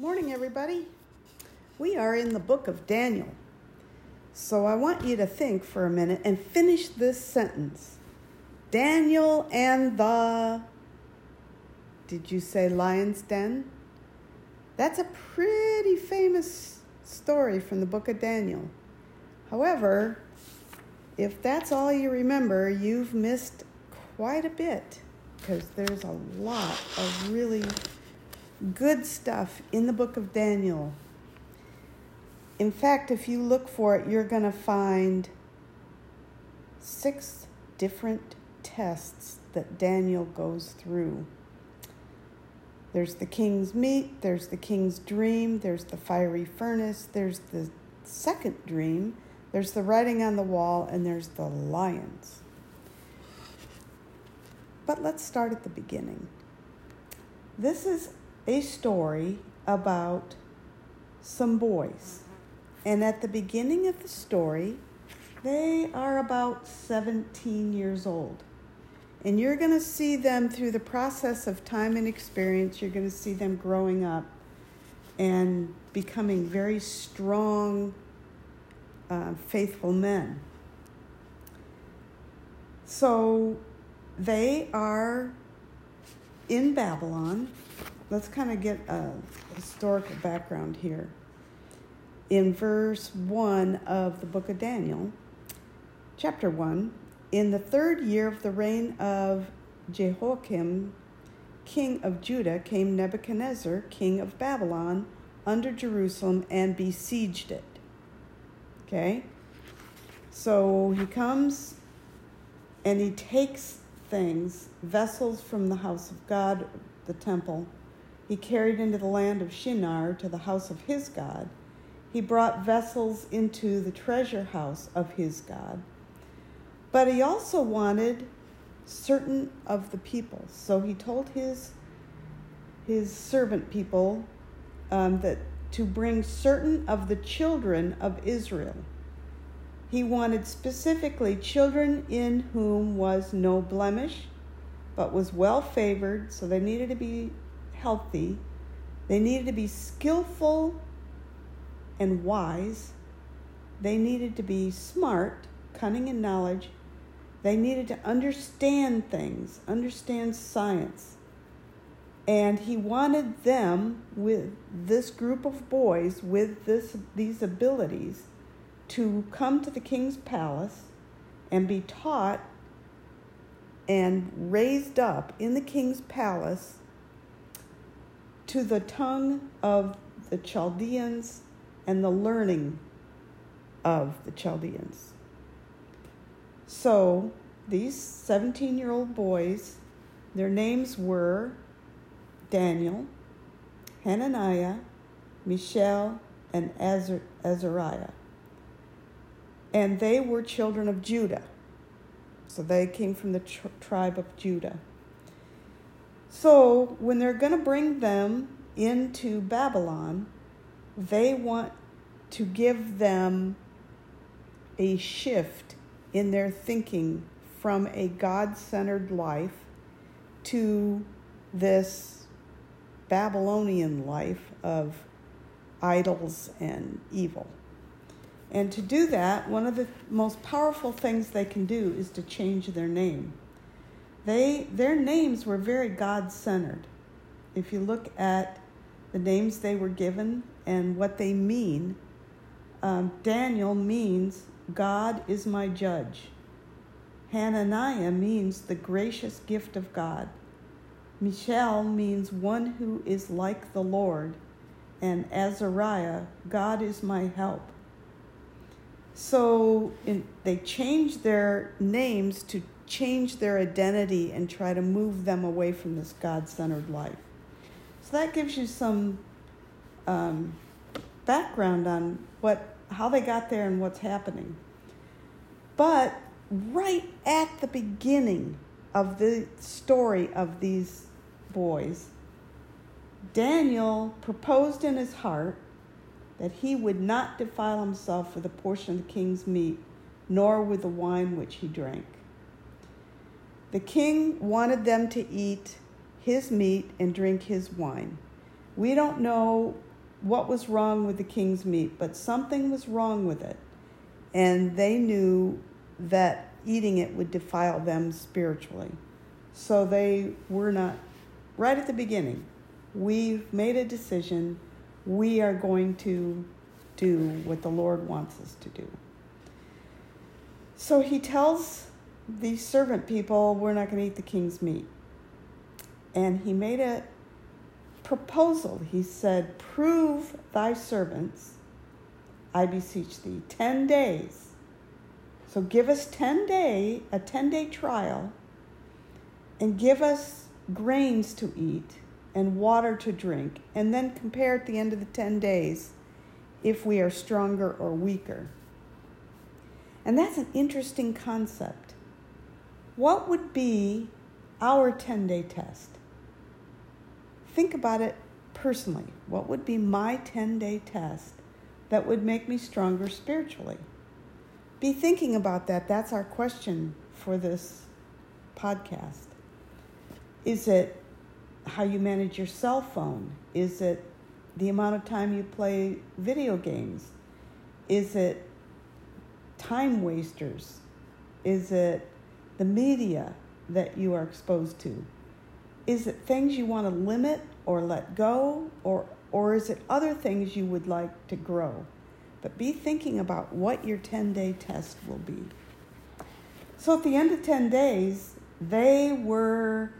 Morning, everybody. We are in the book of Daniel. So I want you to think for a minute and finish this sentence Daniel and the. Did you say lion's den? That's a pretty famous story from the book of Daniel. However, if that's all you remember, you've missed quite a bit because there's a lot of really good stuff in the book of Daniel. In fact, if you look for it, you're going to find six different tests that Daniel goes through. There's the king's meat, there's the king's dream, there's the fiery furnace, there's the second dream, there's the writing on the wall, and there's the lions. But let's start at the beginning. This is a story about some boys. And at the beginning of the story, they are about 17 years old. And you're going to see them through the process of time and experience, you're going to see them growing up and becoming very strong, uh, faithful men. So they are in Babylon let's kind of get a historical background here. In verse 1 of the book of Daniel, chapter 1, in the third year of the reign of Jehoiakim, king of Judah, came Nebuchadnezzar, king of Babylon, under Jerusalem and besieged it. Okay? So he comes and he takes things, vessels from the house of God, the temple, he carried into the land of Shinar to the house of his God. He brought vessels into the treasure house of his God. But he also wanted certain of the people. So he told his, his servant people um, that to bring certain of the children of Israel. He wanted specifically children in whom was no blemish, but was well favored, so they needed to be healthy. They needed to be skillful and wise. They needed to be smart, cunning in knowledge. They needed to understand things, understand science. And he wanted them with this group of boys with this, these abilities to come to the king's palace and be taught and raised up in the king's palace to the tongue of the Chaldeans and the learning of the Chaldeans. So these 17 year old boys, their names were Daniel, Hananiah, Mishael, and Azariah. And they were children of Judah. So they came from the tr- tribe of Judah. So when they're going to bring them into Babylon, they want to give them a shift in their thinking from a God centered life to this Babylonian life of idols and evil. And to do that, one of the most powerful things they can do is to change their name. They, their names were very God centered. If you look at the names they were given and what they mean, um, Daniel means God is my judge. Hananiah means the gracious gift of God. Mishael means one who is like the Lord. And Azariah, God is my help. So in, they changed their names to change their identity and try to move them away from this God centered life. So that gives you some um, background on what, how they got there and what's happening. But right at the beginning of the story of these boys, Daniel proposed in his heart that he would not defile himself with a portion of the king's meat, nor with the wine which he drank. The king wanted them to eat his meat and drink his wine. We don't know what was wrong with the king's meat, but something was wrong with it. And they knew that eating it would defile them spiritually. So they were not, right at the beginning, we've made a decision. We are going to do what the Lord wants us to do. So he tells these servant people, We're not going to eat the king's meat. And he made a proposal. He said, Prove thy servants, I beseech thee, 10 days. So give us 10 day, a 10 day trial, and give us grains to eat and water to drink, and then compare at the end of the 10 days if we are stronger or weaker. And that's an interesting concept. What would be our 10 day test? Think about it personally. What would be my 10 day test that would make me stronger spiritually? Be thinking about that. That's our question for this podcast. Is it how you manage your cell phone? Is it the amount of time you play video games? Is it time wasters? Is it the media that you are exposed to? Is it things you want to limit or let go, or, or is it other things you would like to grow? But be thinking about what your 10 day test will be. So at the end of 10 days, they were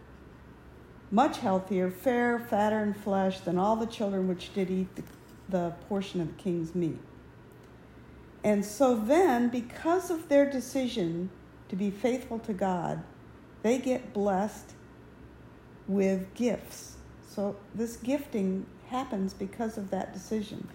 much healthier, fair, fatter in flesh than all the children which did eat the, the portion of the king's meat. And so then, because of their decision to be faithful to God, they get blessed with gifts. So this gifting happens because of that decision.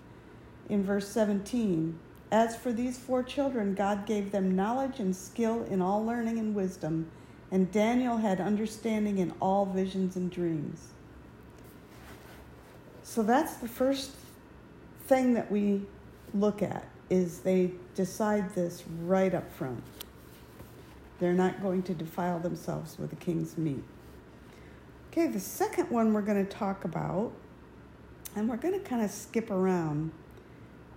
In verse 17, as for these four children, God gave them knowledge and skill in all learning and wisdom and Daniel had understanding in all visions and dreams. So that's the first thing that we look at is they decide this right up front. They're not going to defile themselves with the king's meat. Okay, the second one we're going to talk about, and we're going to kind of skip around.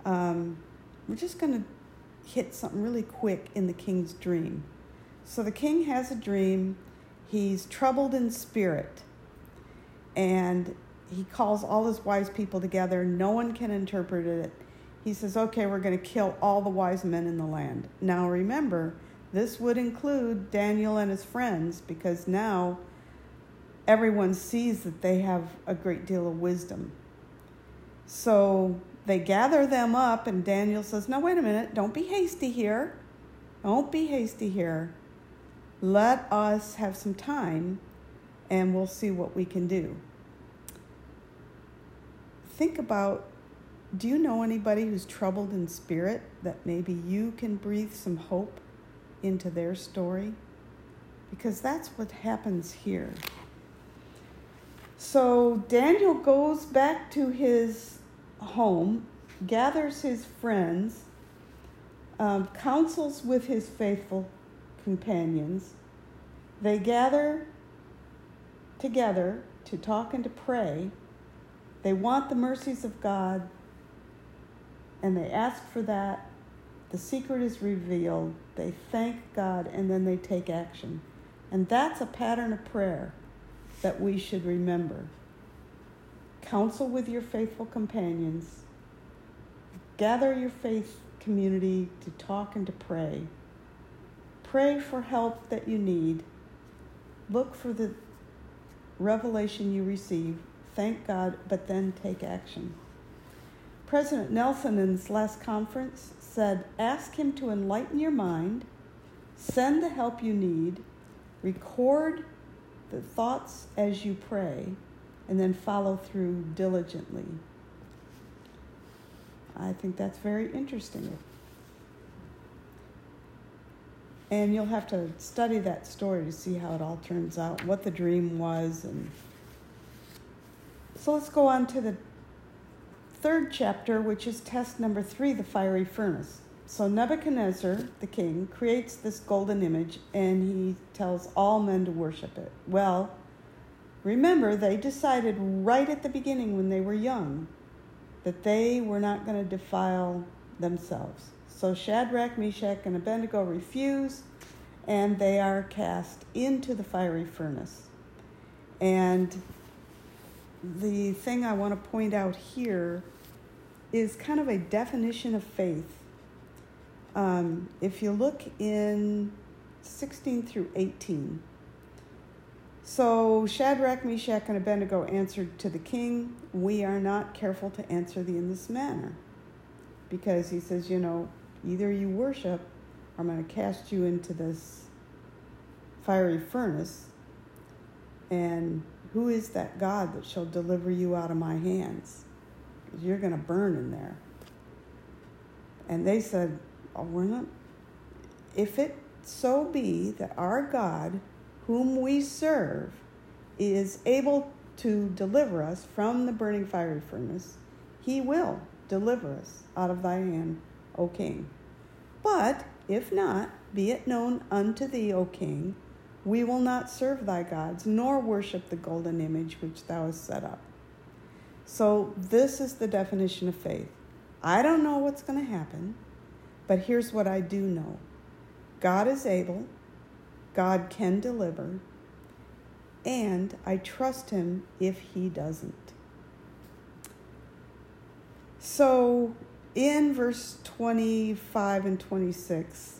Um, we're just going to hit something really quick in the king's dream. So the king has a dream. He's troubled in spirit. And he calls all his wise people together. No one can interpret it. He says, Okay, we're going to kill all the wise men in the land. Now remember, this would include Daniel and his friends because now everyone sees that they have a great deal of wisdom. So they gather them up, and Daniel says, Now, wait a minute, don't be hasty here. Don't be hasty here. Let us have some time and we'll see what we can do. Think about do you know anybody who's troubled in spirit that maybe you can breathe some hope into their story? Because that's what happens here. So Daniel goes back to his home, gathers his friends, um, counsels with his faithful companions. They gather together to talk and to pray. They want the mercies of God and they ask for that. The secret is revealed. They thank God and then they take action. And that's a pattern of prayer that we should remember. Counsel with your faithful companions. Gather your faith community to talk and to pray. Pray for help that you need. Look for the revelation you receive. Thank God, but then take action. President Nelson, in his last conference, said Ask him to enlighten your mind, send the help you need, record the thoughts as you pray, and then follow through diligently. I think that's very interesting. And you'll have to study that story to see how it all turns out, what the dream was. And so let's go on to the third chapter, which is test number three the fiery furnace. So Nebuchadnezzar, the king, creates this golden image and he tells all men to worship it. Well, remember, they decided right at the beginning when they were young that they were not going to defile themselves. So Shadrach, Meshach, and Abednego refuse, and they are cast into the fiery furnace. And the thing I want to point out here is kind of a definition of faith. Um, if you look in 16 through 18, so Shadrach, Meshach, and Abednego answered to the king, We are not careful to answer thee in this manner. Because he says, You know, either you worship, or I'm going to cast you into this fiery furnace. And who is that God that shall deliver you out of my hands? You're going to burn in there. And they said, Oh, we're not. If it so be that our God, whom we serve, is able to deliver us from the burning fiery furnace, he will deliver us out of thy hand, O king. But if not, be it known unto thee, O king, we will not serve thy gods, nor worship the golden image which thou hast set up. So, this is the definition of faith. I don't know what's going to happen, but here's what I do know God is able, God can deliver, and I trust Him if He doesn't. So, in verse 25 and 26,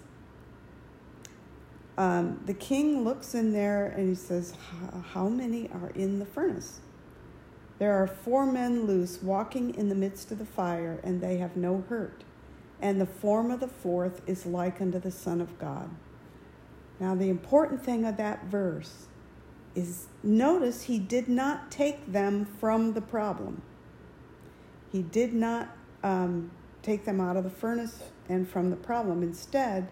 um, the king looks in there and he says, How many are in the furnace? There are four men loose walking in the midst of the fire, and they have no hurt. And the form of the fourth is like unto the Son of God. Now, the important thing of that verse is notice he did not take them from the problem. He did not um, take them out of the furnace and from the problem. Instead,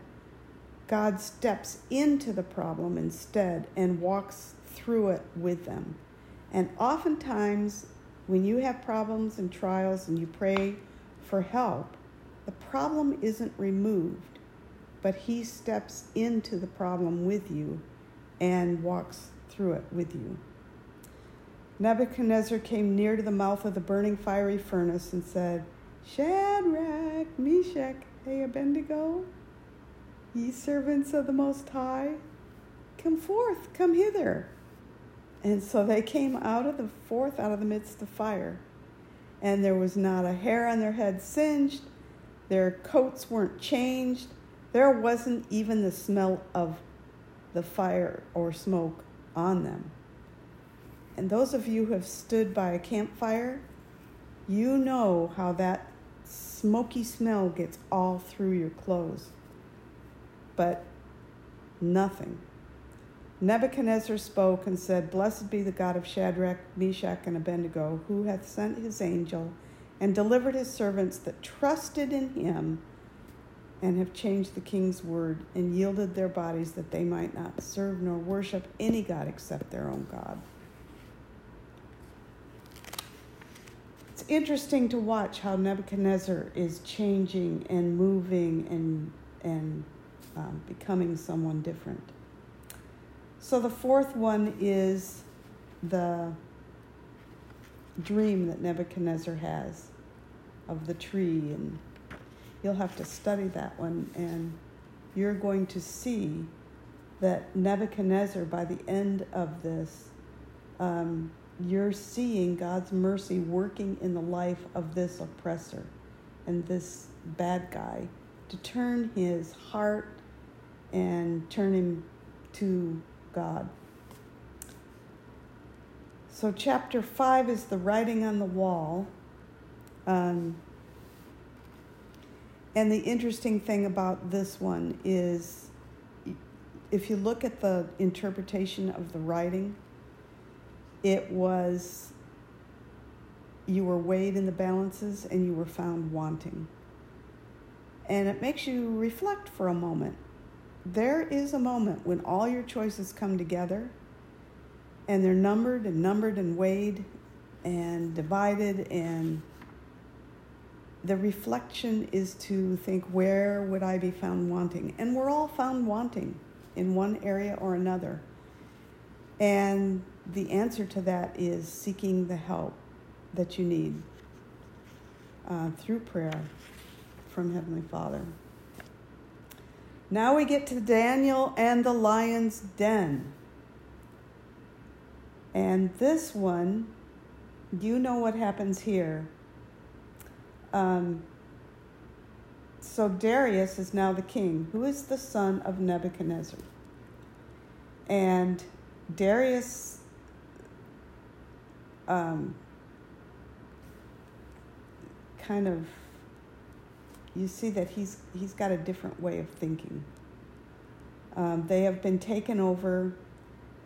God steps into the problem instead and walks through it with them. And oftentimes, when you have problems and trials and you pray for help, the problem isn't removed, but He steps into the problem with you and walks through it with you. Nebuchadnezzar came near to the mouth of the burning fiery furnace and said, Shadrach, Meshach, hey Abednego, Ye servants of the Most High, come forth, come hither. And so they came out of the forth out of the midst of fire. And there was not a hair on their head singed, their coats weren't changed, there wasn't even the smell of the fire or smoke on them. And those of you who have stood by a campfire, you know how that smoky smell gets all through your clothes but nothing. Nebuchadnezzar spoke and said, Blessed be the God of Shadrach, Meshach, and Abednego, who hath sent his angel and delivered his servants that trusted in him and have changed the king's word and yielded their bodies that they might not serve nor worship any God except their own God. It's interesting to watch how Nebuchadnezzar is changing and moving and, and um, becoming someone different. So the fourth one is the dream that Nebuchadnezzar has of the tree, and you'll have to study that one, and you're going to see that Nebuchadnezzar, by the end of this, um, you're seeing God's mercy working in the life of this oppressor and this bad guy to turn his heart and turn him to God. So, chapter 5 is the writing on the wall. Um, and the interesting thing about this one is if you look at the interpretation of the writing, it was you were weighed in the balances and you were found wanting. And it makes you reflect for a moment there is a moment when all your choices come together and they're numbered and numbered and weighed and divided and the reflection is to think where would i be found wanting and we're all found wanting in one area or another and the answer to that is seeking the help that you need uh, through prayer from Heavenly Father. Now we get to Daniel and the lion's den. And this one, you know what happens here. Um, so Darius is now the king, who is the son of Nebuchadnezzar. And Darius um, kind of you see that he's he's got a different way of thinking. Um, they have been taken over,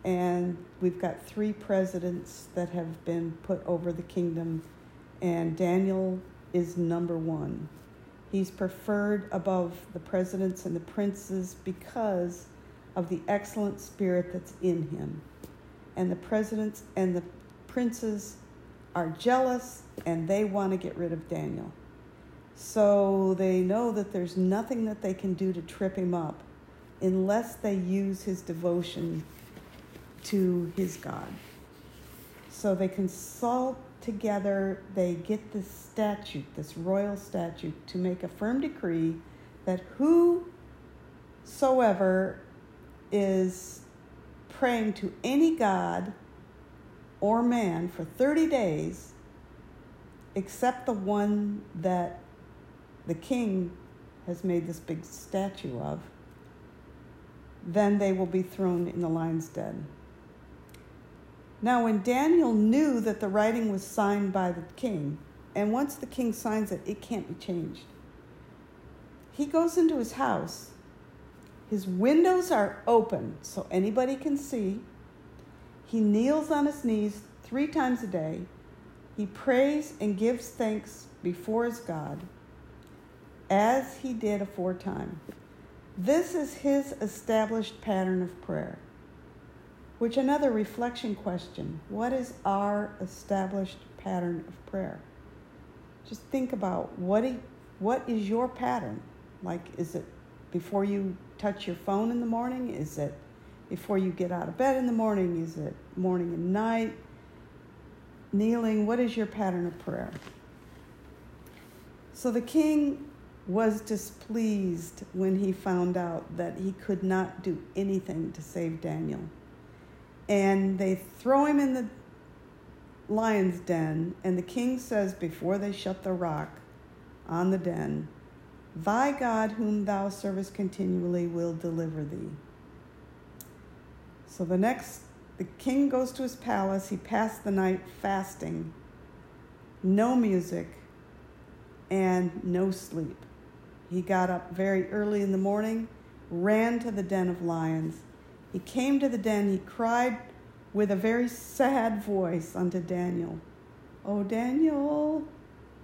and we've got three presidents that have been put over the kingdom, and Daniel is number one. He's preferred above the presidents and the princes because of the excellent spirit that's in him. And the presidents and the princes are jealous and they want to get rid of Daniel. So they know that there's nothing that they can do to trip him up unless they use his devotion to his God. So they consult together, they get this statute, this royal statute, to make a firm decree that whosoever is praying to any God or man for 30 days, except the one that the king has made this big statue of, then they will be thrown in the lion's den. Now, when Daniel knew that the writing was signed by the king, and once the king signs it, it can't be changed, he goes into his house. His windows are open so anybody can see. He kneels on his knees three times a day. He prays and gives thanks before his God as he did aforetime. This is his established pattern of prayer. Which another reflection question what is our established pattern of prayer? Just think about what, what is your pattern? Like, is it before you touch your phone in the morning? Is it before you get out of bed in the morning? Is it morning and night? Kneeling? What is your pattern of prayer? So the king was displeased when he found out that he could not do anything to save Daniel. And they throw him in the lion's den, and the king says, before they shut the rock on the den, Thy God, whom thou servest continually, will deliver thee. So the next, the king goes to his palace. He passed the night fasting, no music, and no sleep. He got up very early in the morning, ran to the den of lions. He came to the den, he cried with a very sad voice unto Daniel, O Daniel,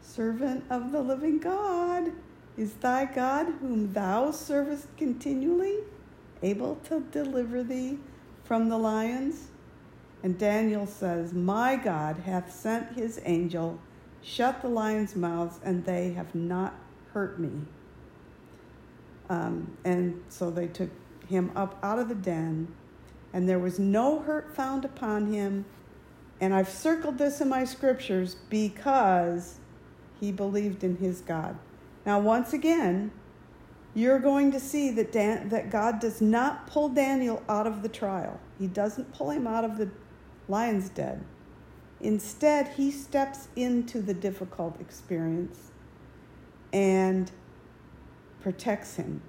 servant of the living God, is thy God, whom thou servest continually, able to deliver thee from the lions? And Daniel says, My God hath sent his angel, shut the lions' mouths, and they have not hurt me. Um, and so they took him up out of the den, and there was no hurt found upon him. And I've circled this in my scriptures because he believed in his God. Now, once again, you're going to see that, Dan, that God does not pull Daniel out of the trial. He doesn't pull him out of the lion's den. Instead, he steps into the difficult experience and protects him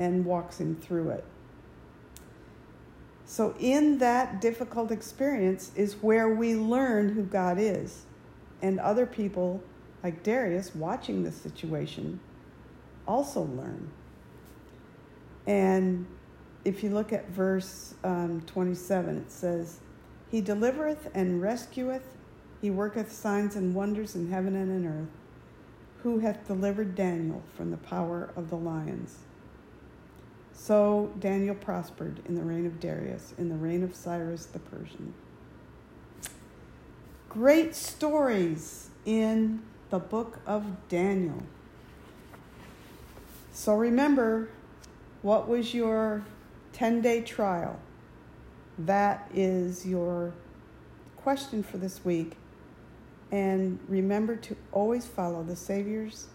and walks him through it. So, in that difficult experience is where we learn who God is. And other people, like Darius, watching the situation, also learn. And if you look at verse um, 27, it says, He delivereth and rescueth, He worketh signs and wonders in heaven and in earth who hath delivered Daniel from the power of the lions. So Daniel prospered in the reign of Darius, in the reign of Cyrus the Persian. Great stories in the book of Daniel. So remember, what was your 10 day trial? That is your question for this week. And remember to always follow the Savior's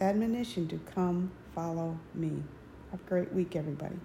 admonition to come follow me. Have a great week, everybody.